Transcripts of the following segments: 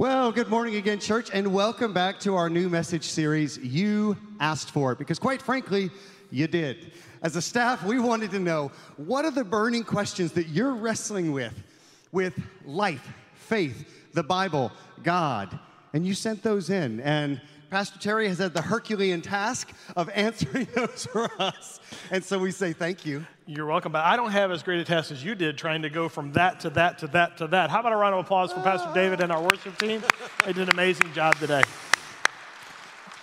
Well, good morning again, church, and welcome back to our new message series, You Asked For It, because quite frankly, you did. As a staff, we wanted to know what are the burning questions that you're wrestling with, with life, faith, the Bible, God, and you sent those in. And Pastor Terry has had the Herculean task of answering those for us. And so we say thank you. You're welcome. But I don't have as great a task as you did trying to go from that to that to that to that. How about a round of applause for Pastor David and our worship team? They did an amazing job today.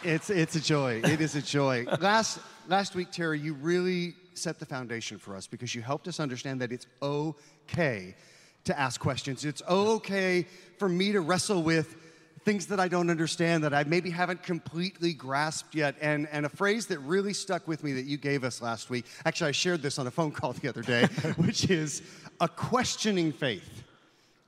It's, it's a joy. It is a joy. last, last week, Terry, you really set the foundation for us because you helped us understand that it's okay to ask questions. It's okay for me to wrestle with things that I don't understand, that I maybe haven't completely grasped yet. And, and a phrase that really stuck with me that you gave us last week, actually, I shared this on a phone call the other day, which is a questioning faith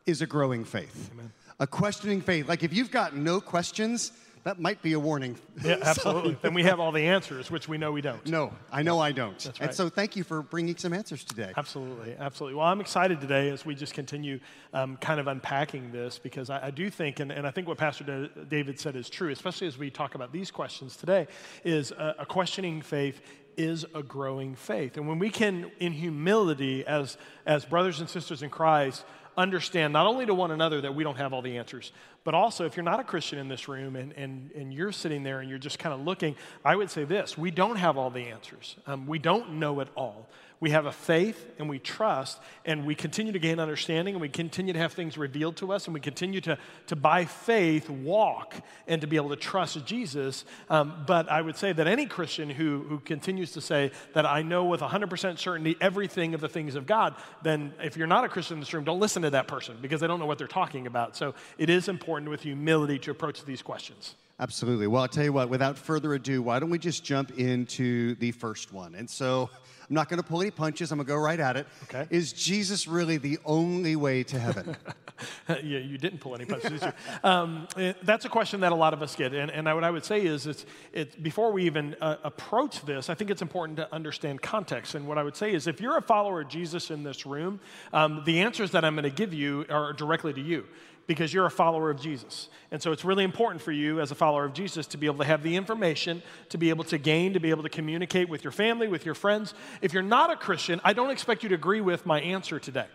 is a growing faith. Amen. A questioning faith. Like if you've got no questions, that might be a warning. Yeah, absolutely. and we have all the answers, which we know we don't. No, I know I don't. That's right. And so thank you for bringing some answers today. Absolutely, absolutely. Well, I'm excited today as we just continue um, kind of unpacking this because I, I do think, and, and, I think what Pastor David said is true, especially as we talk about these questions today, is a, a questioning faith is a growing faith. And when we can, in humility, as, as brothers and sisters in Christ, understand not only to one another that we don't have all the answers, but also if you're not a Christian in this room and, and, and you're sitting there and you're just kind of looking, I would say this we don't have all the answers. Um, we don't know it all. We have a faith and we trust, and we continue to gain understanding, and we continue to have things revealed to us, and we continue to, to by faith, walk and to be able to trust Jesus. Um, but I would say that any Christian who, who continues to say that I know with 100% certainty everything of the things of God, then if you're not a Christian in this room, don't listen to that person because they don't know what they're talking about. So it is important with humility to approach these questions. Absolutely. Well, I'll tell you what, without further ado, why don't we just jump into the first one? And so, I'm not going to pull any punches. I'm going to go right at it. Okay. Is Jesus really the only way to heaven? yeah, you didn't pull any punches, did you? Um, eh, that's a question that a lot of us get. And, and what I would say is, it's, it's, before we even uh, approach this, I think it's important to understand context. And what I would say is, if you're a follower of Jesus in this room, um, the answers that I'm going to give you are directly to you because you're a follower of Jesus. And so it's really important for you as a follower of Jesus to be able to have the information, to be able to gain, to be able to communicate with your family, with your friends. If you're not a Christian, I don't expect you to agree with my answer today.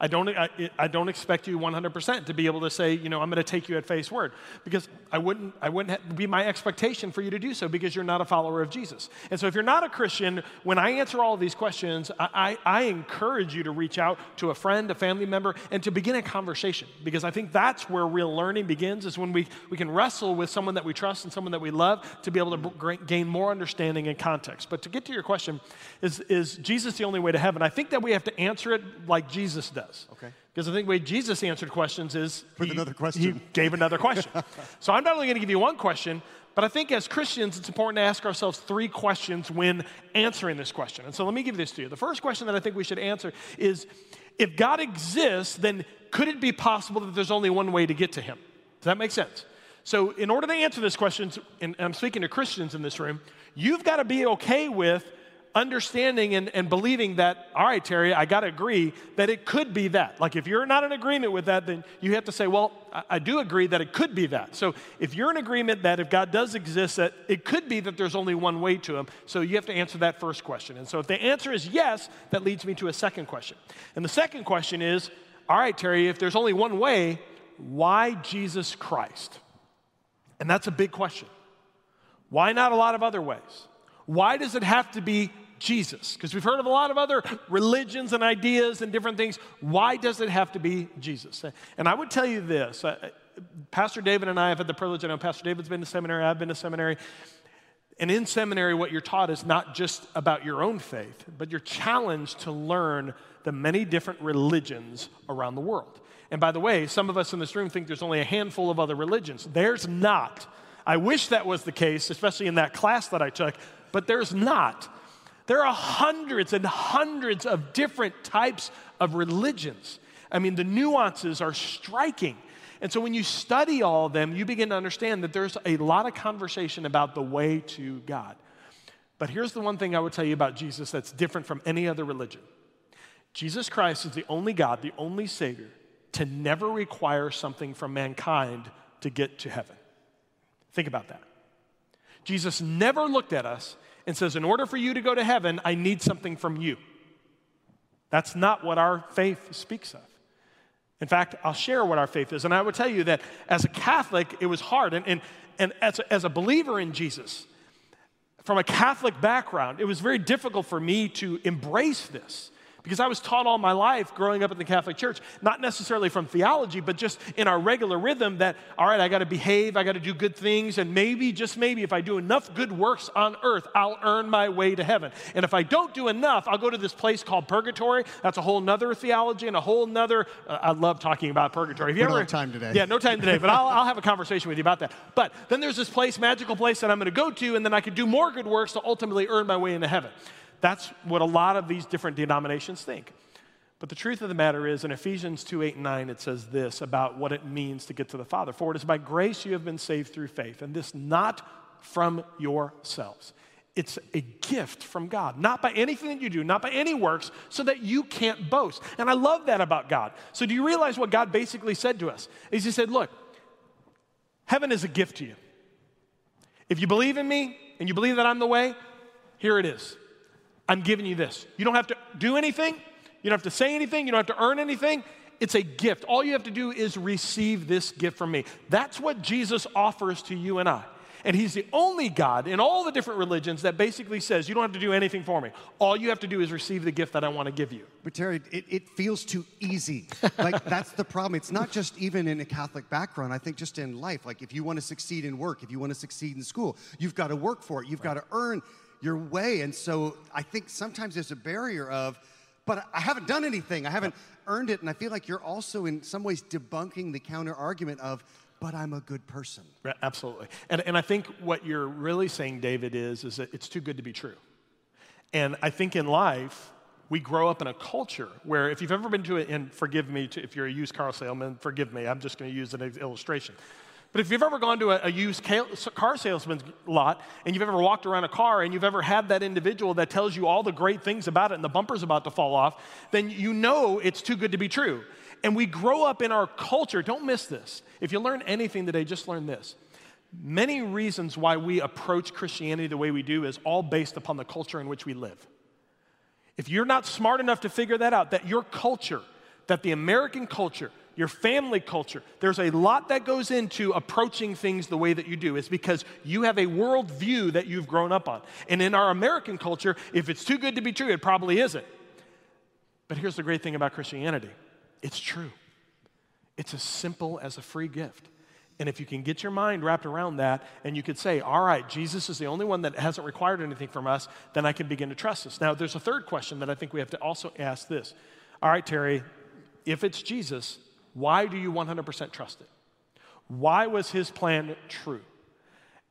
I don't, I, I, don't expect you 100% to be able to say, you know, I'm going to take you at face word because I wouldn't, I wouldn't be my expectation for you to do so because you're not a follower of Jesus. And so if you're not a Christian, when I answer all these questions, I, I, I encourage you to reach out to a friend, a family member, and to begin a conversation because I think that's where real learning begins is when we, we can wrestle with someone that we trust and someone that we love to be able to gain more understanding and context. But to get to your question, is, is Jesus the only way to heaven? I think that we have to answer it like Jesus does does. Okay. Because I think the way Jesus answered questions is with he, another question. He gave another question. so I'm not only going to give you one question, but I think as Christians, it's important to ask ourselves three questions when answering this question. And so let me give this to you. The first question that I think we should answer is if God exists, then could it be possible that there's only one way to get to him? Does that make sense? So, in order to answer this question, and I'm speaking to Christians in this room, you've got to be okay with understanding and, and believing that, all right, Terry, I got to agree that it could be that. Like, if you're not in agreement with that, then you have to say, well, I, I do agree that it could be that. So, if you're in agreement that if God does exist, that it could be that there's only one way to Him, so you have to answer that first question. And so, if the answer is yes, that leads me to a second question. And the second question is, all right, Terry, if there's only one way, why Jesus Christ? And that's a big question. Why not a lot of other ways? Why does it have to be Jesus? Because we've heard of a lot of other religions and ideas and different things. Why does it have to be Jesus? And I would tell you this uh, Pastor David and I have had the privilege, I know Pastor David's been to seminary, I've been to seminary. And in seminary, what you're taught is not just about your own faith, but you're challenged to learn the many different religions around the world. And by the way, some of us in this room think there's only a handful of other religions. There's not. I wish that was the case, especially in that class that I took, but there's not. There are hundreds and hundreds of different types of religions. I mean, the nuances are striking. And so when you study all of them, you begin to understand that there's a lot of conversation about the way to God. But here's the one thing I would tell you about Jesus that's different from any other religion Jesus Christ is the only God, the only Savior, to never require something from mankind to get to heaven. Think about that. Jesus never looked at us and says, In order for you to go to heaven, I need something from you. That's not what our faith speaks of. In fact, I'll share what our faith is. And I would tell you that as a Catholic, it was hard. And, and, and as, a, as a believer in Jesus, from a Catholic background, it was very difficult for me to embrace this because I was taught all my life growing up in the Catholic Church, not necessarily from theology, but just in our regular rhythm that, all right, I got to behave, I got to do good things, and maybe, just maybe, if I do enough good works on earth, I'll earn my way to heaven. And if I don't do enough, I'll go to this place called purgatory. That's a whole nother theology and a whole nother. Uh, I love talking about purgatory. Have you we ever, time today. Yeah, no time today, but I'll, I'll have a conversation with you about that. But then there's this place, magical place that I'm going to go to, and then I can do more good works to ultimately earn my way into heaven. That's what a lot of these different denominations think. But the truth of the matter is, in Ephesians 2 8 and 9, it says this about what it means to get to the Father. For it is by grace you have been saved through faith, and this not from yourselves. It's a gift from God, not by anything that you do, not by any works, so that you can't boast. And I love that about God. So, do you realize what God basically said to us? Is He said, Look, heaven is a gift to you. If you believe in me and you believe that I'm the way, here it is. I'm giving you this. You don't have to do anything, you don't have to say anything, you don't have to earn anything. It's a gift. All you have to do is receive this gift from me. That's what Jesus offers to you and I. And he's the only God in all the different religions that basically says, You don't have to do anything for me. All you have to do is receive the gift that I want to give you. But Terry, it, it feels too easy. like, that's the problem. It's not just even in a Catholic background. I think just in life. Like, if you want to succeed in work, if you want to succeed in school, you've got to work for it. You've right. got to earn your way. And so I think sometimes there's a barrier of, but I haven't done anything. I haven't earned it. And I feel like you're also in some ways debunking the counter argument of, but I'm a good person. Absolutely. And, and I think what you're really saying, David, is, is that it's too good to be true. And I think in life, we grow up in a culture where if you've ever been to it, and forgive me to, if you're a used car salesman, forgive me, I'm just going to use an illustration. But if you've ever gone to a, a, used car salesman's lot and you've ever walked around a car and you've ever had that individual that tells you all the great things about it and the bumper's about to fall off, then you know it's too good to be true. And we grow up in our culture, don't miss this. If you learn anything today, just learn this. Many reasons why we approach Christianity the way we do is all based upon the culture in which we live. If you're not smart enough to figure that out, that your culture, that the American culture, your family culture. There's a lot that goes into approaching things the way that you do. It's because you have a worldview that you've grown up on. And in our American culture, if it's too good to be true, it probably isn't. But here's the great thing about Christianity it's true. It's as simple as a free gift. And if you can get your mind wrapped around that and you could say, all right, Jesus is the only one that hasn't required anything from us, then I can begin to trust this. Now, there's a third question that I think we have to also ask this. All right, Terry, if it's Jesus, why do you 100% trust it? Why was his plan true?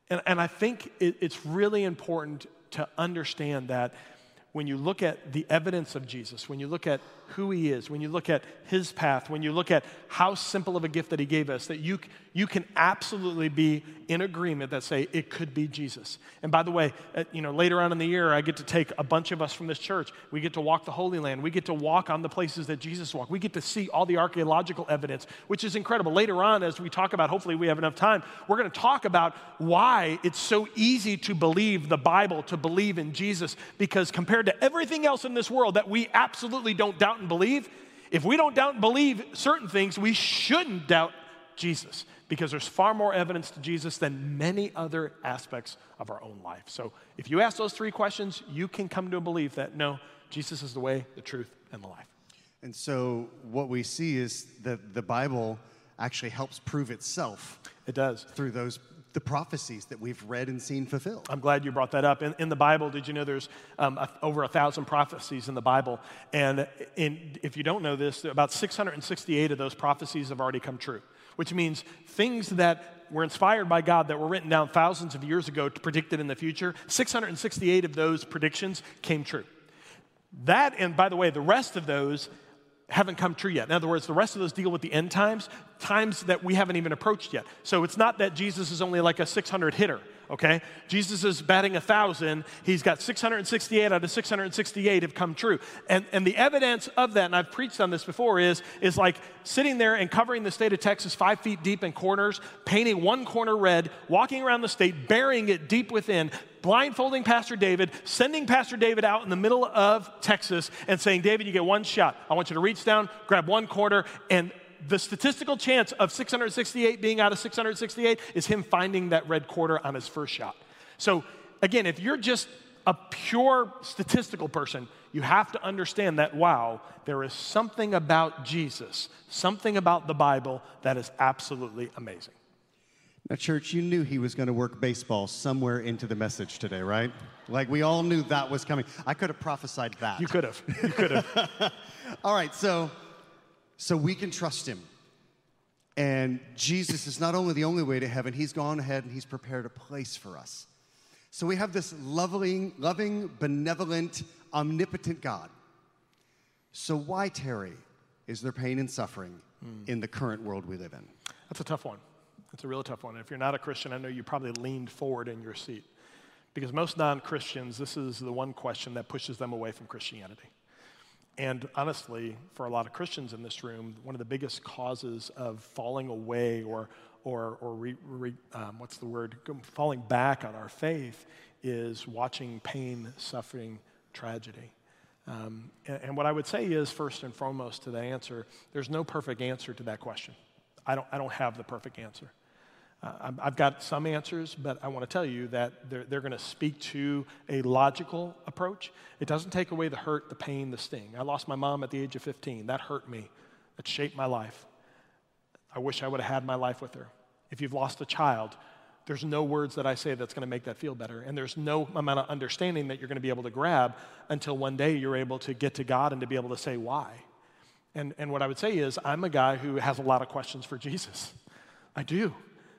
And, and I think it, it's really important to understand that when you look at the evidence of Jesus, when you look at who he is, when you look at his path, when you look at how simple of a gift that he gave us, that you, you can absolutely be in agreement that say it could be Jesus. And by the way, uh, you know, later on in the year, I get to take a bunch of us from this church. We get to walk the Holy Land. We get to walk on the places that Jesus walked. We get to see all the archaeological evidence, which is incredible. Later on, as we talk about, hopefully we have enough time, we're going to talk about why it's so easy to believe the Bible, to believe in Jesus, because compared to everything else in this world that we absolutely don't doubt and believe, if we don't doubt and believe certain things, we shouldn't doubt Jesus because there's far more evidence to Jesus than many other aspects of our own life. So if you ask those three questions, you can come to a belief that no, Jesus is the way, the truth, and the life. And so what we see is that the Bible actually helps prove itself. It does. Through those the prophecies that we've read and seen fulfilled. I'm glad you brought that up. In, in the Bible, did you know there's um, a, over a thousand prophecies in the Bible? And in, if you don't know this, about 668 of those prophecies have already come true, which means things that were inspired by God that were written down thousands of years ago to predict it in the future, 668 of those predictions came true. That, and by the way, the rest of those haven't come true yet. In other words, the rest of those deal with the end times, times that we haven't even approached yet. So it's not that Jesus is only like a 600 hitter. Okay? Jesus is batting a thousand. He's got 668 out of 668 have come true. And, and the evidence of that, and I've preached on this before, is, is like sitting there and covering the state of Texas five feet deep in corners, painting one corner red, walking around the state, burying it deep within, blindfolding Pastor David, sending Pastor David out in the middle of Texas and saying, David, you get one shot. I want you to reach down, grab one corner, and the statistical chance of 668 being out of 668 is him finding that red quarter on his first shot. So, again, if you're just a pure statistical person, you have to understand that, wow, there is something about Jesus, something about the Bible that is absolutely amazing. Now, church, you knew he was going to work baseball somewhere into the message today, right? Like we all knew that was coming. I could have prophesied that. You could have. You could have. all right, so so we can trust him. And Jesus is not only the only way to heaven, he's gone ahead and he's prepared a place for us. So we have this loving, loving, benevolent, omnipotent God. So why, Terry, is there pain and suffering mm. in the current world we live in? That's a tough one. That's a real tough one. If you're not a Christian, I know you probably leaned forward in your seat. Because most non Christians, this is the one question that pushes them away from Christianity. And honestly, for a lot of Christians in this room, one of the biggest causes of falling away or, or, or re, re, um, what's the word, falling back on our faith is watching pain, suffering, tragedy. Um, and, and, what I would say is, first and foremost, to the answer, there's no perfect answer to that question. I don't, I don't have the perfect answer. Uh, I've got some answers, but I want to tell you that they're, they're going to speak to a logical approach. It doesn't take away the hurt, the pain, the sting. I lost my mom at the age of 15. That hurt me, that shaped my life. I wish I would have had my life with her. If you've lost a child, there's no words that I say that's going to make that feel better. And there's no amount of understanding that you're going to be able to grab until one day you're able to get to God and to be able to say why. And, and what I would say is, I'm a guy who has a lot of questions for Jesus. I do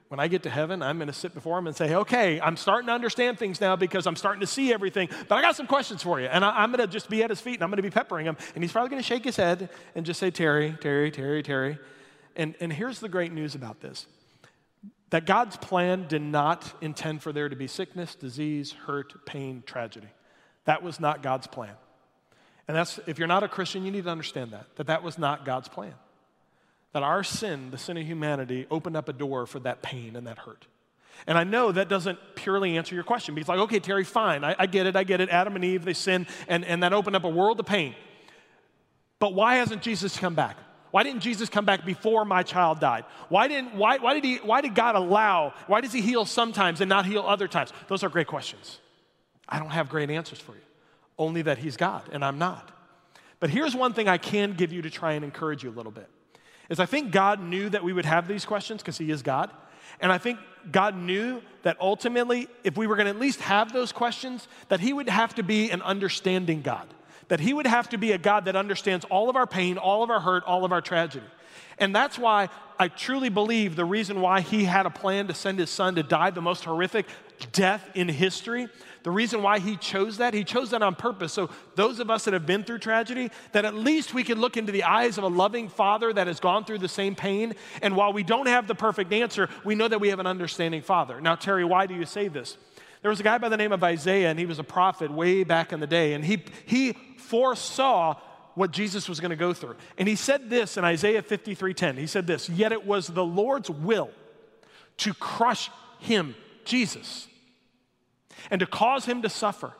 when I get to heaven, I'm going to sit before him and say, okay, I'm starting to understand things now because I'm starting to see everything, but I got some questions for you. And I, am going to just be at his feet and I'm going to be peppering him. And he's probably going to shake his head and just say, Terry, Terry, Terry, Terry. And, and here's the great news about this that God's plan did not intend for there to be sickness, disease, hurt, pain, tragedy. That was not God's plan. And that's, if you're not a Christian, you need to understand that, that that was not God's plan that our sin, the sin of humanity, opened up a door for that pain and that hurt. And I know that doesn't purely answer your question because, like, okay, Terry, fine, I, I, get it, I get it. Adam and Eve, they sinned, and, and that opened up a world of pain. But why hasn't Jesus come back? Why didn't Jesus come back before my child died? Why, didn't, why, why, did he, why did God allow, why does he heal sometimes and not heal other times? Those are great questions. I don't have great answers for you, only that he's God, and I'm not. But here's one thing I can give you to try and encourage you a little bit is I think God knew that we would have these questions because He is God. And I think God knew that ultimately, if we were going to at least have those questions, that He would have to be an understanding God. That He would have to be a God that understands all of our pain, all of our hurt, all of our tragedy. And that's why I truly believe the reason why He had a plan to send His Son to die the most horrific death in history the reason why he chose that, he chose that on purpose. So, those of us that have been through tragedy, that at least we can look into the eyes of a loving father that has gone through the same pain. And while we don't have the perfect answer, we know that we have an understanding father. Now, Terry, why do you say this? There was a guy by the name of Isaiah, and he was a prophet way back in the day, and he, he foresaw what Jesus was going to go through. And he said this in Isaiah 53:10. He said this, "Yet it was the Lord's will to crush him, Jesus, and to cause him to suffer.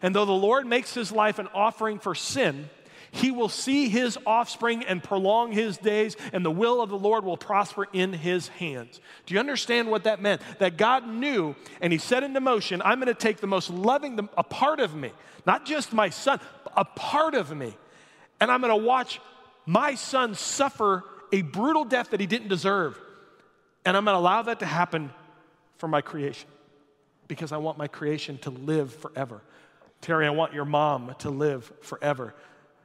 And though the Lord makes his life an offering for sin, he will see his offspring and prolong his days, and the will of the Lord will prosper in his hands. Do you understand what that meant? That God knew, and he set into motion, I'm going to take the most loving, a part of me, not just my son, a part of me, and I'm going to watch my son suffer a brutal death that he didn't deserve. And I'm going to allow that to happen for my creation because I want my creation to live forever. Terry, I want your mom to live forever.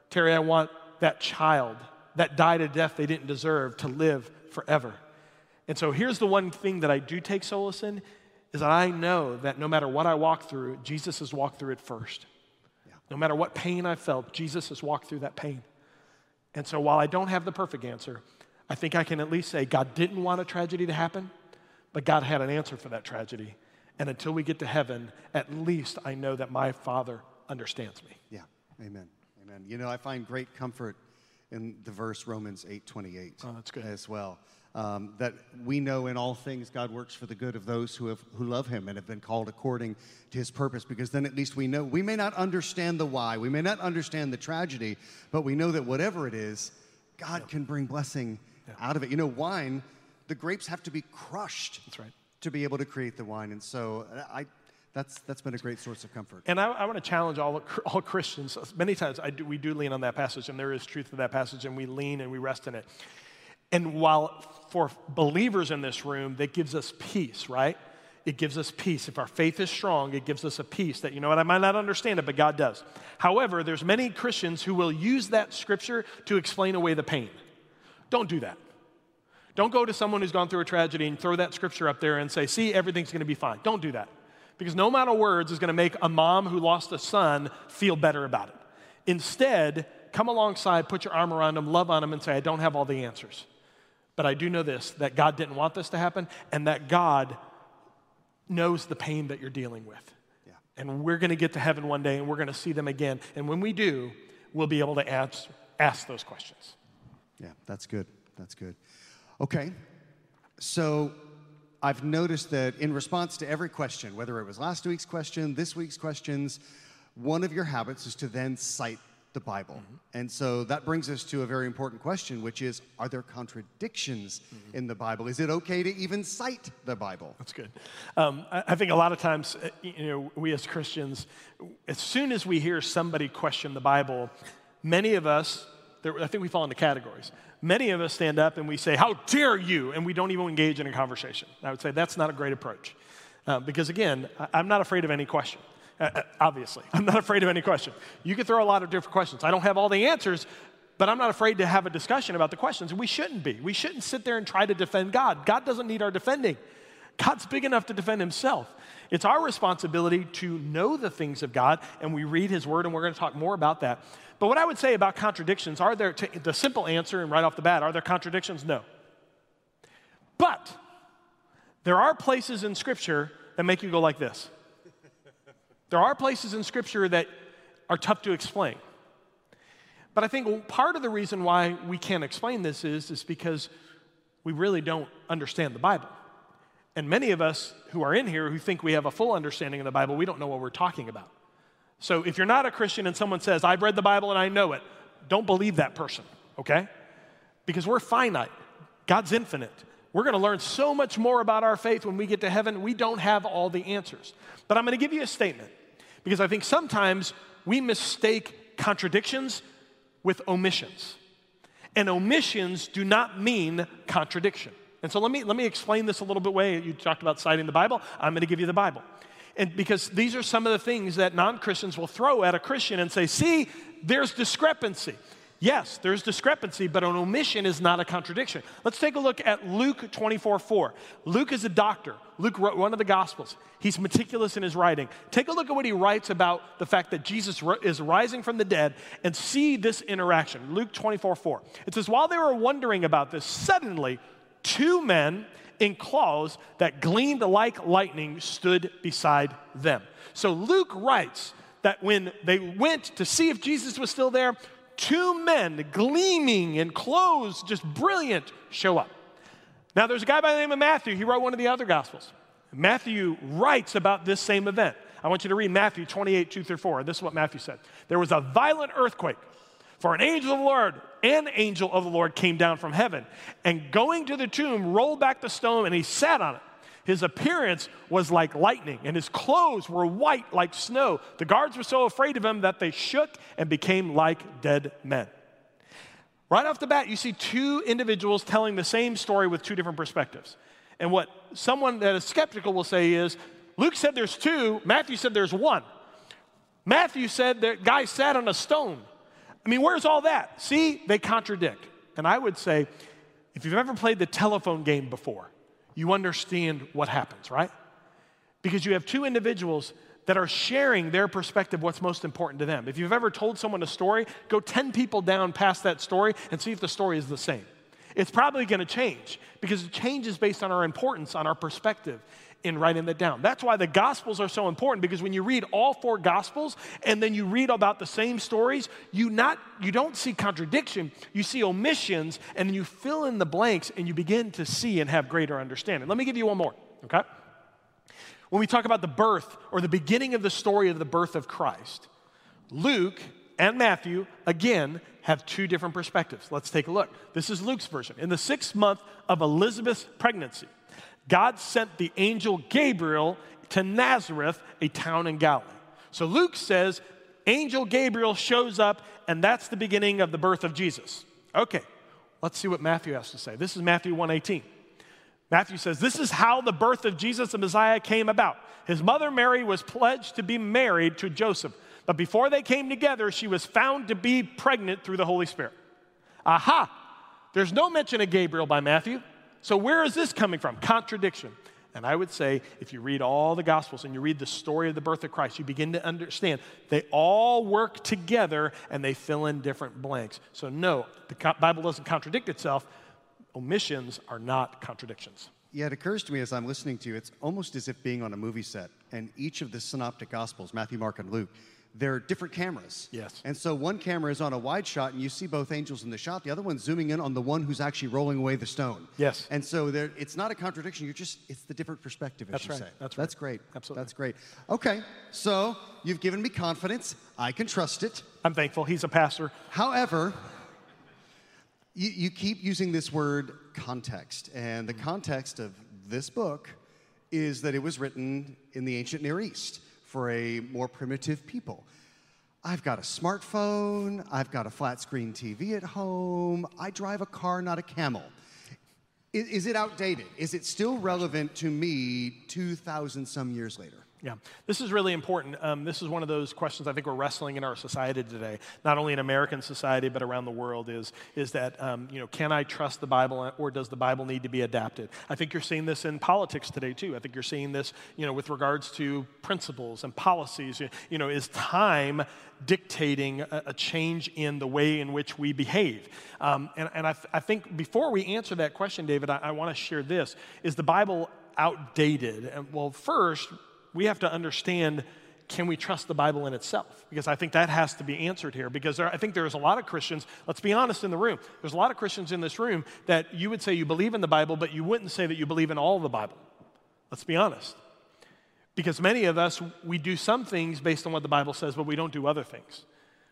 Terry, I want that child that died a death they didn't deserve to live forever. And so here's the one thing that I do take solace in is that I know that no matter what I walk through, Jesus has walked through it first. Yeah. No matter what pain I felt, Jesus has walked through that pain. And so while I don't have the perfect answer, I think I can at least say God didn't want a tragedy to happen, but God had an answer for that tragedy And until we get to heaven, at least I know that my Father understands me. Yeah. Amen. Amen. You know, I find great comfort in the verse Romans 8:28 Oh, that's good. as well. Um, that we know in all things God works for the good of those who have who love Him and have been called according to His purpose. Because then at least we know we may not understand the why, we may not understand the tragedy, but we know that whatever it is, God can bring blessing out of it. You know, wine, the grapes have to be crushed. That's right. To be able to create the wine, and so uh, I, that's that's been a great source of comfort. And I, I want to challenge all, all Christians. Many times do, we do lean on that passage, and there is truth to that passage, and we lean and we rest in it. And while for believers in this room, that gives us peace, right? It gives us peace. If our faith is strong, it gives us a peace that, you know what, I might not understand it, but God does. However, there's many Christians who will use that scripture to explain away the pain. Don't do that. Don't go to someone who's gone through a tragedy and throw that scripture up there and say, see, everything's going to be fine. Don't do that. Because no amount of words is going to make a mom who lost a son feel better about it. Instead, come alongside, put your arm around them, love on them, and say, I don't have all the answers. But I do know this that God didn't want this to happen, and that God knows the pain that you're dealing with. Yeah. And we're going to get to heaven one day, and we're going to see them again. And when we do, we'll be able to ask, ask those questions. Yeah, that's good. That's good. Okay. So I've noticed that in response to every question, whether it was last week's question, this week's questions, one of your habits is to then cite the Bible. Mm-hmm. And so that brings us to a very important question, which is Are there contradictions Mm-hmm. in the Bible? Is it okay to even cite the Bible? That's good. Um, I, I think a lot of times, uh, you know, we as Christians, as soon as we hear somebody question the Bible, many of us, there, I think we fall into categories. Many of us stand up and we say, How dare you? And we don't even engage in a conversation. I would say that's not a great approach. Uh, because again, I, I'm not afraid of any question. Uh, uh, obviously, I'm not afraid of any question. You can throw a lot of different questions. I don't have all the answers, but I'm not afraid to have a discussion about the questions. We shouldn't be. We shouldn't sit there and try to defend God. God doesn't need our defending. God's big enough to defend himself. It's our responsibility to know the things of God, and we read his word, and we're going to talk more about that. But what I would say about contradictions are there, t- the simple answer, and right off the bat, are there contradictions? No. But there are places in Scripture that make you go like this. There are places in Scripture that are tough to explain. But I think part of the reason why we can't explain this is, is because we really don't understand the Bible. And many of us who are in here who think we have a full understanding of the Bible, we don't know what we're talking about. So if you're not a Christian and someone says, I've read the Bible and I know it, don't believe that person, okay? Because we're finite, God's infinite. We're going to learn so much more about our faith when we get to heaven. We don't have all the answers. But I'm going to give you a statement because I think sometimes we mistake contradictions with omissions. And omissions do not mean contradiction. And so let me, let me explain this a little bit way. You talked about citing the Bible. I'm going to give you the Bible. And because these are some of the things that non Christians will throw at a Christian and say, see, there's discrepancy. Yes, there's discrepancy, but an omission is not a contradiction. Let's take a look at Luke 24 4. Luke is a doctor. Luke wrote one of the Gospels. He's meticulous in his writing. Take a look at what he writes about the fact that Jesus is rising from the dead and see this interaction. Luke 24 4. It says, While they were wondering about this, suddenly two men in clothes that gleamed like lightning stood beside them. So Luke writes that when they went to see if Jesus was still there, two men gleaming in clothes, just brilliant, show up. Now, there's a guy by the name of Matthew. He wrote one of the other Gospels. Matthew writes about this same event. I want you to read Matthew 28, 2 through 4. This is what Matthew said. There was a violent earthquake, for an angel of the Lord, an angel of the Lord came down from heaven, and going to the tomb, rolled back the stone, and he sat on it. His appearance was like lightning, and his clothes were white like snow. The guards were so afraid of him that they shook and became like dead men. Right off the bat, you see two individuals telling the same story with two different perspectives. And what someone that is skeptical will say is Luke said there's two, Matthew said there's one. Matthew said that guy sat on a stone. I mean, where's all that? See, they contradict. And I would say, if you've ever played the telephone game before, you understand what happens, right? Because you have two individuals that are sharing their perspective, what's most important to them. If you've ever told someone a story, go 10 people down past that story and see if the story is the same. It's probably going to change because it changes based on our importance, on our perspective in writing that down. That's why the Gospels are so important because when you read all four Gospels and then you read about the same stories, you, not, you don't see contradiction, you see omissions, and you fill in the blanks and you begin to see and have greater understanding. Let me give you one more, okay? When we talk about the birth or the beginning of the story of the birth of Christ, Luke and Matthew, again, have two different perspectives. Let's take a look. This is Luke's version. In the sixth month of Elizabeth's pregnancy, God sent the angel Gabriel to Nazareth, a town in Galilee. So Luke says, Angel Gabriel shows up, and that's the beginning of the birth of Jesus. Okay, let's see what Matthew has to say. This is Matthew 118. Matthew says, This is how the birth of Jesus the Messiah came about. His mother Mary was pledged to be married to Joseph, but before they came together, she was found to be pregnant through the Holy Spirit. Aha! There's no mention of Gabriel by Matthew. So, where is this coming from? Contradiction. And I would say, if you read all the Gospels and you read the story of the birth of Christ, you begin to understand they all work together and they fill in different blanks. So, no, the Bible doesn't contradict itself. Omissions are not contradictions. Yeah, it occurs to me as I'm listening to you, it's almost as if being on a movie set, and each of the synoptic Gospels, Matthew, Mark, and Luke, they're different cameras. Yes. And so one camera is on a wide shot and you see both angels in the shot. The other one's zooming in on the one who's actually rolling away the stone. Yes. And so there, it's not a contradiction. You're just, it's the different perspective, as That's you right. say. That's right. That's great. Absolutely. That's great. Okay. So you've given me confidence. I can trust it. I'm thankful. He's a pastor. However, you, you keep using this word context. And the mm-hmm. context of this book is that it was written in the ancient Near East for a more primitive people. I've got a smartphone, I've got a flat screen TV at home, I drive a car, not a camel. Is, is it outdated? Is it still relevant to me 2,000 some years later? Yeah, this is really important. Um, this is one of those questions I think we're wrestling in our society today, not only in American society but around the world. Is is that um, you know can I trust the Bible or does the Bible need to be adapted? I think you're seeing this in politics today too. I think you're seeing this you know with regards to principles and policies. You know, is time dictating a, a change in the way in which we behave? Um, and and I, I, think before we answer that question, David, I, I want to share this: Is the Bible outdated? And well, first we have to understand can we trust the Bible in itself? Because I think that has to be answered here. Because there, I think there's a lot of Christians, let's be honest in the room, there's a lot of Christians in this room that you would say you believe in the Bible, but you wouldn't say that you believe in all the Bible. Let's be honest. Because many of us, we do some things based on what the Bible says, but we don't do other things,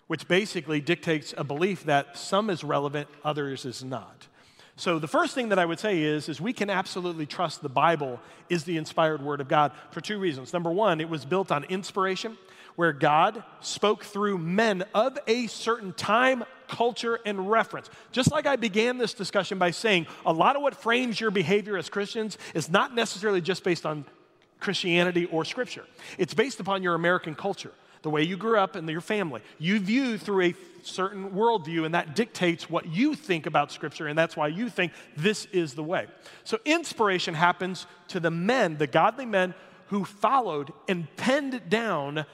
which basically dictates a belief that some is relevant, others is not. So the first thing that I would say is, is we can absolutely trust the Bible is the inspired word of God for two reasons. Number one, it was built on inspiration, where God spoke through men of a certain time, culture, and reference. Just like I began this discussion by saying, a lot of what frames your behavior as Christians is not necessarily just based on Christianity or Scripture. It's based upon your American culture the way you grew up and your family. You view through a certain worldview, and that dictates what you think about Scripture, and that's why you think this is the way. So, inspiration happens to the men, the godly men who followed and penned down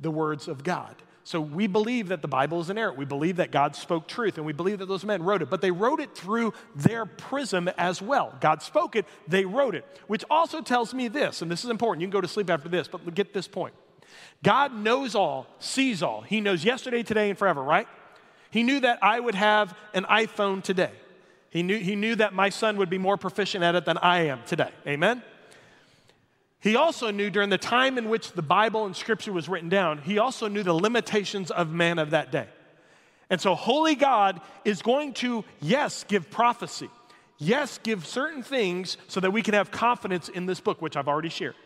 the words of God. So we believe that the Bible is inerrant. We believe that God spoke truth, and we believe that those men wrote it. But they wrote it through their prism as well. God spoke it, they wrote it, which also tells me this, and this is important. You can go to sleep after this, but get this point. God knows all, sees all. He knows yesterday, today, and forever, right? He knew that I would have an iPhone today. He knew, he knew that my son would be more proficient at it than I am today. Amen? He also knew during the time in which the Bible and Scripture was written down, he also knew the limitations of man of that day. And so, Holy God is going to, yes, give prophecy. Yes, give certain things so that we can have confidence in this book, which I've already shared.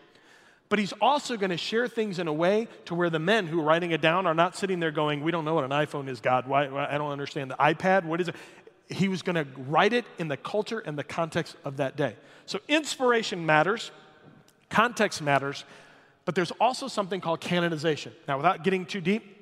But he's also going to share things in a way to where the men who are writing it down are not sitting there going, We don't know what an iPhone is, God. Why, I don't understand the iPad. What is it? He was going to write it in the culture and the context of that day. So inspiration matters, context matters, but there's also something called canonization. Now, without getting too deep,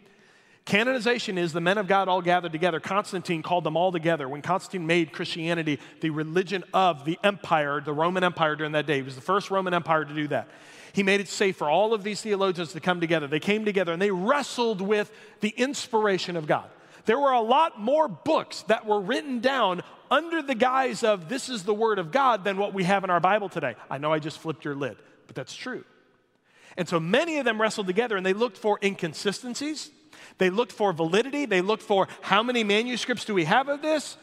Canonization is the men of God all gathered together. Constantine called them all together. When Constantine made Christianity the religion of the empire, the Roman Empire during that day, he was the first Roman Empire to do that. He made it safe for all of these theologians to come together. They came together and they wrestled with the inspiration of God. There were a lot more books that were written down under the guise of this is the Word of God than what we have in our Bible today. I know I just flipped your lid, but that's true. And so many of them wrestled together and they looked for inconsistencies. They looked for validity. They looked for how many manuscripts do we have of this?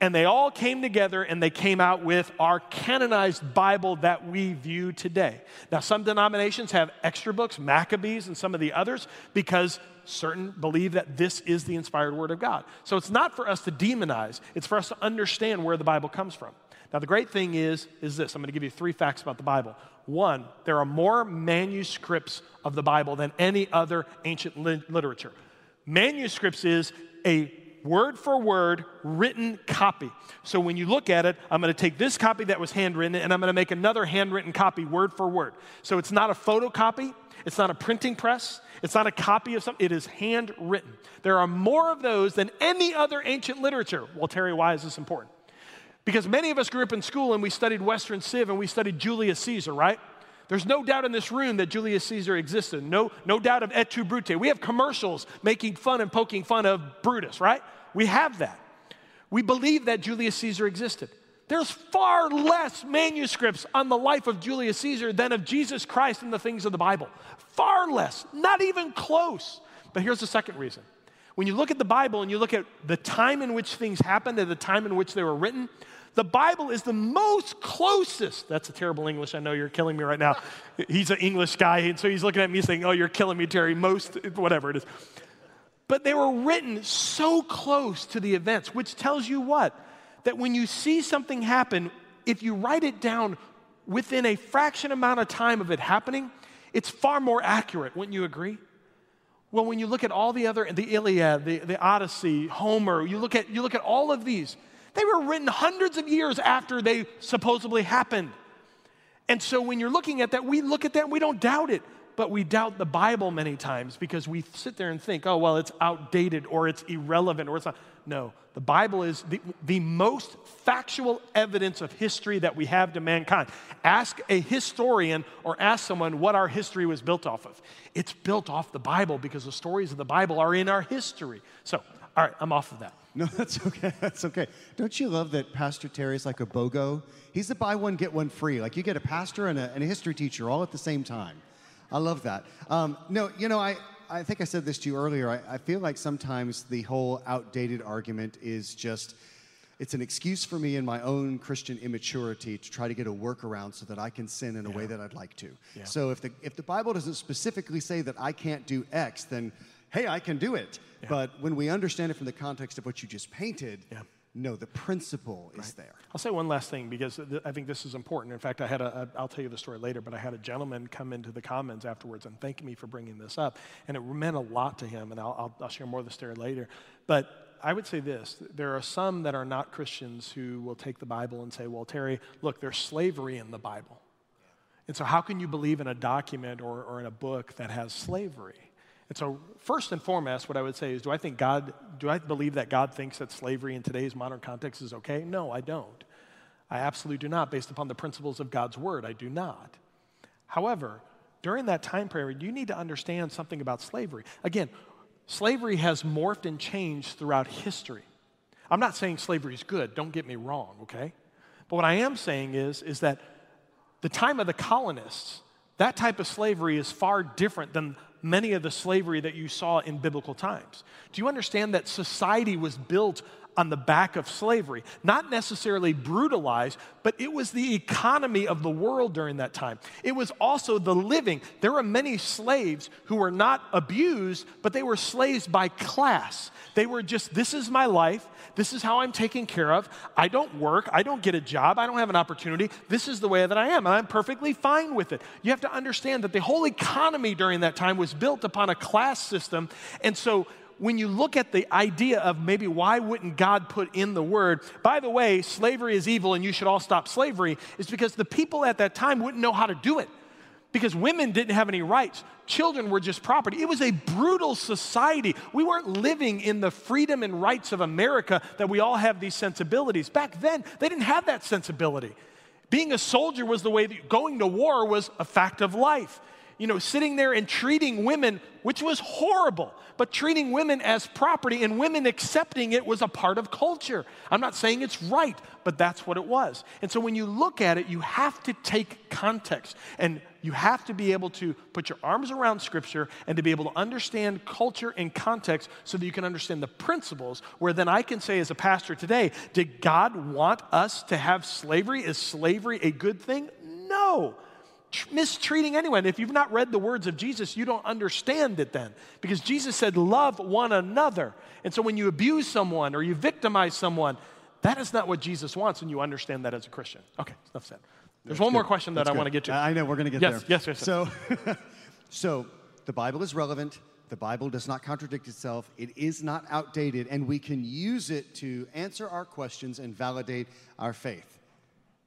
And they all came together and they came out with our canonized Bible that we view today. Now, some denominations have extra books, Maccabees and some of the others, because certain believe that this is the inspired Word of God. So it's not for us to demonize, it's for us to understand where the Bible comes from. Now, the great thing is, is this I'm going to give you three facts about the Bible. One, there are more manuscripts of the Bible than any other ancient li- literature. Manuscripts is a word for word written copy. So when you look at it, I'm going to take this copy that was handwritten and I'm going to make another handwritten copy word for word. So it's not a photocopy, it's not a printing press, it's not a copy of something, it is handwritten. There are more of those than any other ancient literature. Well, Terry, why is this important? Because many of us grew up in school and we studied Western Civ and we studied Julius Caesar, right? There's no doubt in this room that Julius Caesar existed. No, no doubt of et tu Brute. We have commercials making fun and poking fun of Brutus, right? We have that. We believe that Julius Caesar existed. There's far less manuscripts on the life of Julius Caesar than of Jesus Christ and the things of the Bible. Far less, not even close. But here's the second reason. When you look at the Bible and you look at the time in which things happened and the time in which they were written, the Bible is the most closest. That's a terrible English. I know you're killing me right now. He's an English guy, and so he's looking at me saying, Oh, you're killing me, Terry. Most, whatever it is. But they were written so close to the events, which tells you what? That when you see something happen, if you write it down within a fraction amount of time of it happening, it's far more accurate. Wouldn't you agree? Well, when you look at all the other, the Iliad, the, the Odyssey, Homer, you look, at, you look at all of these, they were written hundreds of years after they supposedly happened. And so when you're looking at that, we look at that and we don't doubt it, but we doubt the Bible many times because we sit there and think, oh, well, it's outdated or it's irrelevant or it's not. No, the Bible is the, the most factual evidence of history that we have to mankind. Ask a historian or ask someone what our history was built off of. It's built off the Bible because the stories of the Bible are in our history. So, all right, I'm off of that. No, that's okay. That's okay. Don't you love that Pastor Terry's like a BOGO? He's the buy one, get one free. Like you get a pastor and a, and a history teacher all at the same time. I love that. Um, no, you know, I, I think I said this to you earlier. I, I feel like sometimes the whole outdated argument is just, it's an excuse for me in my own Christian immaturity to try to get a workaround so that I can sin in a yeah. way that I'd like to. Yeah. So if the, if the Bible doesn't specifically say that I can't do X, then hey, I can do it. Yeah. But when we understand it from the context of what you just painted, yeah. no, the principle right. is there. I'll say one last thing because th- I think this is important. In fact, I had a, a, I'll tell you the story later, but I had a gentleman come into the Commons afterwards and thank me for bringing this up. And it meant a lot to him, and I'll, I'll, I'll share more of the story later. But I would say this there are some that are not Christians who will take the Bible and say, well, Terry, look, there's slavery in the Bible. And so, how can you believe in a document or, or in a book that has slavery? And so, first and foremost, what I would say is do I think God, do I believe that God thinks that slavery in today's modern context is okay? No, I don't. I absolutely do not, based upon the principles of God's word. I do not. However, during that time period, you need to understand something about slavery. Again, slavery has morphed and changed throughout history. I'm not saying slavery is good, don't get me wrong, okay? But what I am saying is, is that the time of the colonists, that type of slavery is far different than many of the slavery that you saw in biblical times. Do you understand that society was built on the back of slavery? Not necessarily brutalized, but it was the economy of the world during that time. It was also the living. There were many slaves who were not abused, but they were slaves by class. They were just, this is my life. This is how I'm taken care of. I don't work. I don't get a job. I don't have an opportunity. This is the way that I am. And I'm perfectly fine with it. You have to understand that the whole economy during that time was built upon a class system. And so, when you look at the idea of maybe why wouldn't God put in the word, by the way, slavery is evil and you should all stop slavery, is because the people at that time wouldn't know how to do it because women didn't have any rights. Children were just property. It was a brutal society. We weren't living in the freedom and rights of America that we all have these sensibilities. Back then, they didn't have that sensibility. Being a soldier was the way that going to war was a fact of life. You know, sitting there and treating women, which was horrible, but treating women as property and women accepting it was a part of culture. I'm not saying it's right, but that's what it was. And so when you look at it, you have to take context and you have to be able to put your arms around Scripture and to be able to understand culture and context so that you can understand the principles. Where then I can say, as a pastor today, did God want us to have slavery? Is slavery a good thing? No mistreating anyone. If you've not read the words of Jesus, you don't understand it then. Because Jesus said, Love one another. And so when you abuse someone or you victimize someone, that is not what Jesus wants, and you understand that as a Christian. Okay, enough said. There's That's one good. more question that That's I want to get to. I know, we're going to get yes, there. Yes, yes, yes. So, so the Bible is relevant. The Bible does not contradict itself. It is not outdated, and we can use it to answer our questions and validate our faith.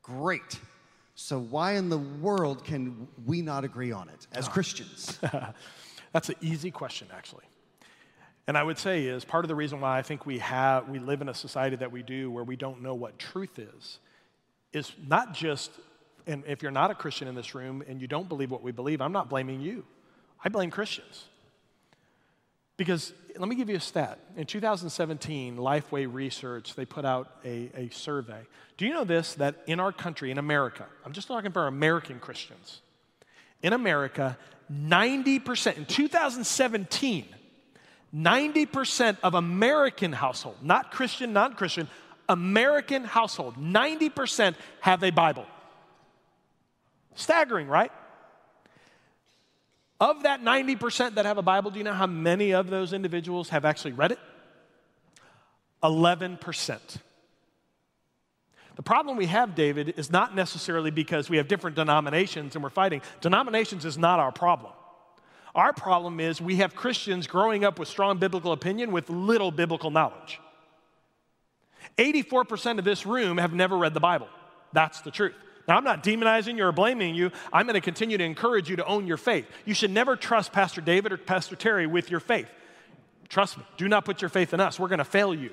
Great. So, why in the world can we not agree on it as oh. Christians? That's an easy question, actually. And I would say is part of the reason why I think we have we live in a society that we do where we don't know what truth is is not just and if you're not a Christian in this room and you don't believe what we believe, I'm not blaming you. I blame Christians. Because let me give you a stat. In 2017, Lifeway Research, they put out a, a survey. Do you know this? That in our country, in America, I'm just talking for American Christians, in America, 90%, in 2017, 90% of American household, not Christian, non Christian, American household, 90% have a Bible. Staggering, right? Of that 90% that have a Bible, do you know how many of those individuals have actually read it? 11%. The problem we have, David, is not necessarily because we have different denominations and we're fighting. Denominations is not our problem. Our problem is we have Christians growing up with strong biblical opinion with little biblical knowledge. 84% of this room have never read the Bible. That's the truth. Now, I'm not demonizing you or blaming you. I'm going to continue to encourage you to own your faith. You should never trust Pastor David or Pastor Terry with your faith. Trust me, do not put your faith in us. We're going to fail you.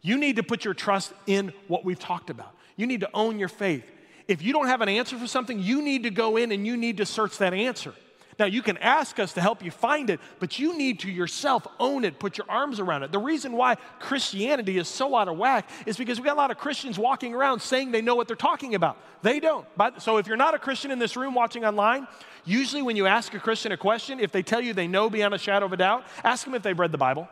You need to put your trust in what we've talked about. You need to own your faith. If you don't have an answer for something, you need to go in and you need to search that answer. Now, you can ask us to help you find it, but you need to yourself own it, put your arms around it. The reason why Christianity is so out of whack is because we got a lot of Christians walking around saying they know what they're talking about. They don't. So, if you're not a Christian in this room watching online, usually when you ask a Christian a question, if they tell you they know beyond a shadow of a doubt, ask them if they've read the Bible.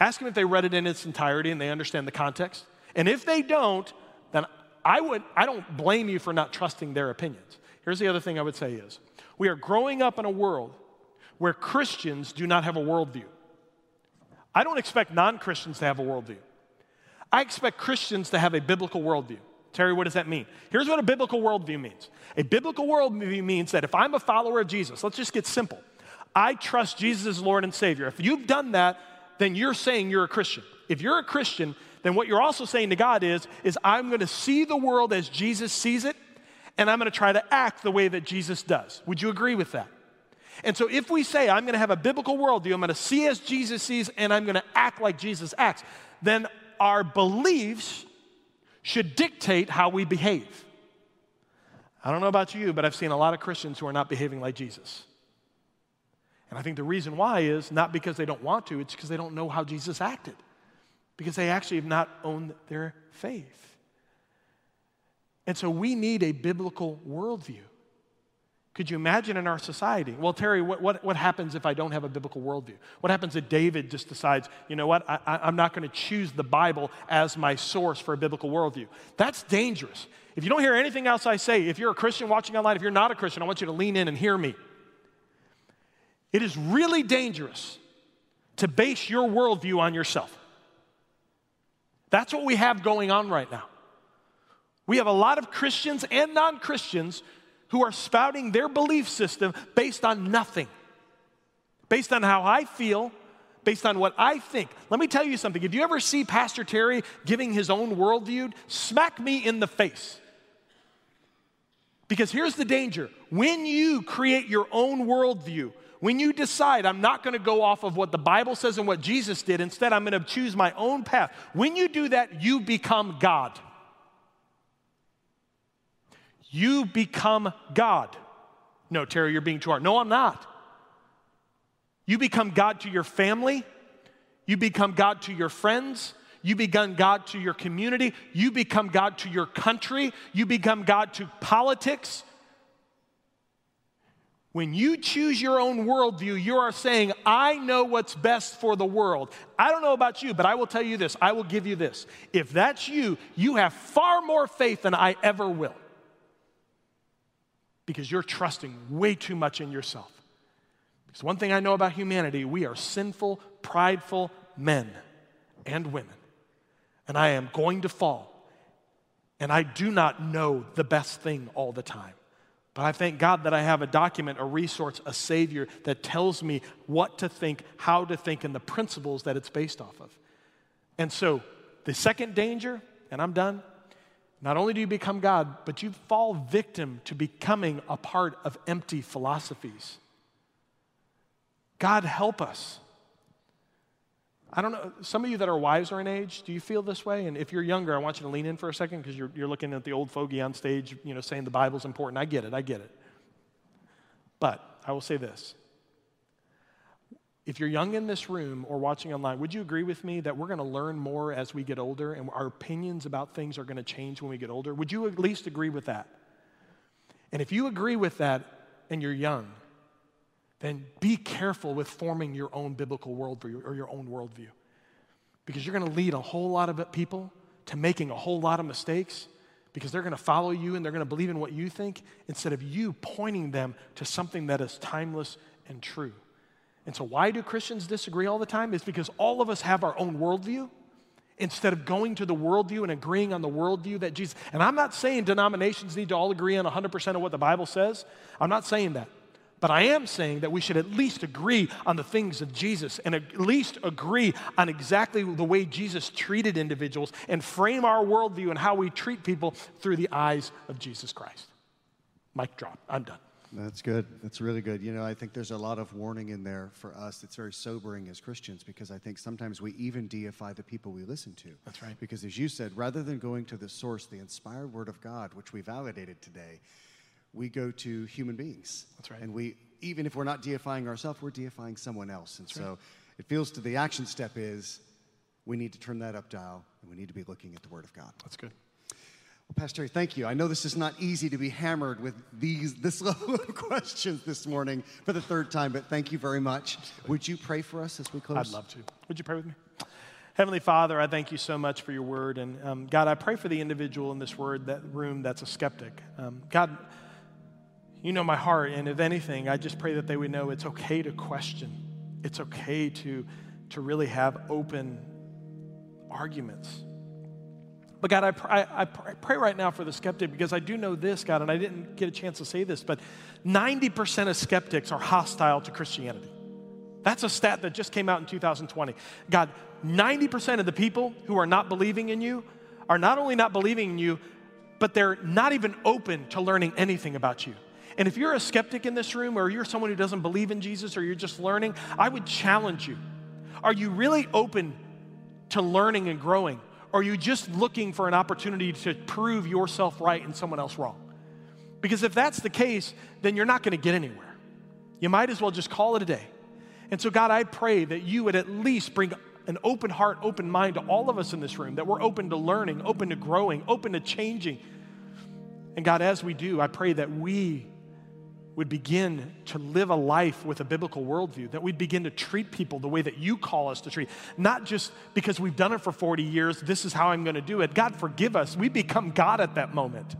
Ask them if they read it in its entirety and they understand the context. And if they don't, then I, would, I don't blame you for not trusting their opinions. Here's the other thing I would say is we are growing up in a world where Christians do not have a worldview. I don't expect non Christians to have a worldview. I expect Christians to have a biblical worldview. Terry, what does that mean? Here's what a biblical worldview means a biblical worldview means that if I'm a follower of Jesus, let's just get simple. I trust Jesus as Lord and Savior. If you've done that, then you're saying you're a Christian. If you're a Christian, then what you're also saying to God is, is I'm going to see the world as Jesus sees it, and I'm going to try to act the way that Jesus does. Would you agree with that? And so, if we say, I'm going to have a biblical worldview, I'm going to see as Jesus sees, and I'm going to act like Jesus acts, then our beliefs should dictate how we behave. I don't know about you, but I've seen a lot of Christians who are not behaving like Jesus. And I think the reason why is not because they don't want to, it's because they don't know how Jesus acted, because they actually have not owned their faith. And so we need a biblical worldview. Could you imagine in our society? Well, Terry, what, what, what happens if I don't have a biblical worldview? What happens if David just decides, you know what, I, I'm not going to choose the Bible as my source for a biblical worldview? That's dangerous. If you don't hear anything else I say, if you're a Christian watching online, if you're not a Christian, I want you to lean in and hear me. It is really dangerous to base your worldview on yourself. That's what we have going on right now. We have a lot of Christians and non Christians who are spouting their belief system based on nothing, based on how I feel, based on what I think. Let me tell you something. If you ever see Pastor Terry giving his own worldview, smack me in the face. Because here's the danger when you create your own worldview, when you decide, I'm not going to go off of what the Bible says and what Jesus did, instead, I'm going to choose my own path, when you do that, you become God you become God. No, Terry, you're being too hard. No, I'm not. You become God to your family, you become God to your friends, you become God to your community, you become God to your country, you become God to politics. When you choose your own worldview, you are saying, I know what's best for the world. I don't know about you, but I will tell you this I will give you this. If that's you, you have far more faith than I ever will because you're trusting way too much in yourself. Because one thing I know about humanity, we are sinful, prideful men and women. And I am going to fall. And I do not know the best thing all the time. But I thank God that I have a document, a resource, a Savior that tells me what to think, how to think, and the principles that it's based off of. And so, the second danger, and I'm done, not only do you become God, but you fall victim to becoming a part of empty philosophies. God, help us. I don't know, some of you that are wiser in age, do you feel this way? And if you're younger, I want you to lean in for a second because you're, you're looking at the old fogey on stage, you know, saying the Bible's important. I get it, I get it. But I will say this if you're young in this room or watching online, would you agree with me that we're going to learn more as we get older and our opinions about things are going to change when we get older? Would you at least agree with that? And if you agree with that and you're young, then be careful with forming your own biblical worldview or your own worldview. Because you're going to lead a whole lot of people to making a whole lot of mistakes because they're going to follow you and they're going to believe in what you think instead of you pointing them to something that is timeless and true. And so, why do Christians disagree all the time? It's because all of us have our own worldview instead of going to the worldview and agreeing on the worldview that Jesus. And I'm not saying denominations need to all agree on 100% of what the Bible says. I'm not saying that. But I am saying that we should at least agree on the things of Jesus and at least agree on exactly the way Jesus treated individuals and frame our worldview and how we treat people through the eyes of Jesus Christ. Mic drop. I'm done. That's good. That's really good. You know, I think there's a lot of warning in there for us. It's very sobering as Christians because I think sometimes we even deify the people we listen to. That's right. Because as you said, rather than going to the source, the inspired word of God, which we validated today, we go to human beings. That's right. And we, even if we're not deifying ourselves, we're deifying someone else. And That's so right. it feels to the action step is we need to turn that up dial and we need to be looking at the word of God. That's good. Pastor, thank you. I know this is not easy to be hammered with these this level of questions this morning for the third time, but thank you very much. Would you pray for us as we close? I'd love to. Would you pray with me? Heavenly Father, I thank you so much for your word. And um, God, I pray for the individual in this word, that room that's a skeptic. Um, God, you know my heart. And if anything, I just pray that they would know it's okay to question. It's okay to, to really have open arguments. But God, I, I, I pray right now for the skeptic because I do know this, God, and I didn't get a chance to say this, but 90% of skeptics are hostile to Christianity. That's a stat that just came out in 2020. God, 90% of the people who are not believing in you are not only not believing in you, but they're not even open to learning anything about you. And if you're a skeptic in this room, or you're someone who doesn't believe in Jesus, or you're just learning, I would challenge you. Are you really open to learning and growing? Are you just looking for an opportunity to prove yourself right and someone else wrong? Because if that's the case, then you're not going to get anywhere. You might as well just call it a day. And so, God, I pray that you would at least bring an open heart, open mind to all of us in this room, that we're open to learning, open to growing, open to changing. And God, as we do, I pray that we would begin to live a life with a biblical worldview, that we'd begin to treat people the way that you call us to treat, not just because we've done it for 40 years, this is how I'm to do it. God, forgive us. We become God at that moment.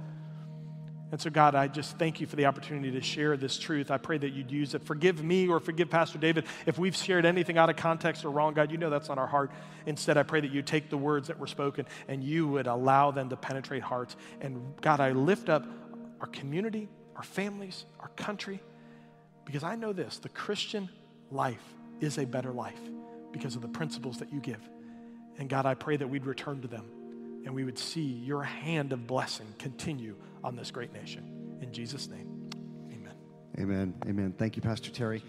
And so, God, I just thank you for the opportunity to share this truth. I pray that you'd use it. Forgive me or forgive Pastor David if we've shared anything out of context or wrong. God, you know that's on our heart. Instead, I pray that you take the words that were spoken and you would allow them to penetrate hearts. And God, I lift up our community, our families, our country, because I know this the Christian life is a better life because of the principles that you give. And God, I pray that we'd return to them and we would see your hand of blessing continue on this great nation. In Jesus' name, amen. Amen. Amen. Thank you, Pastor Terry.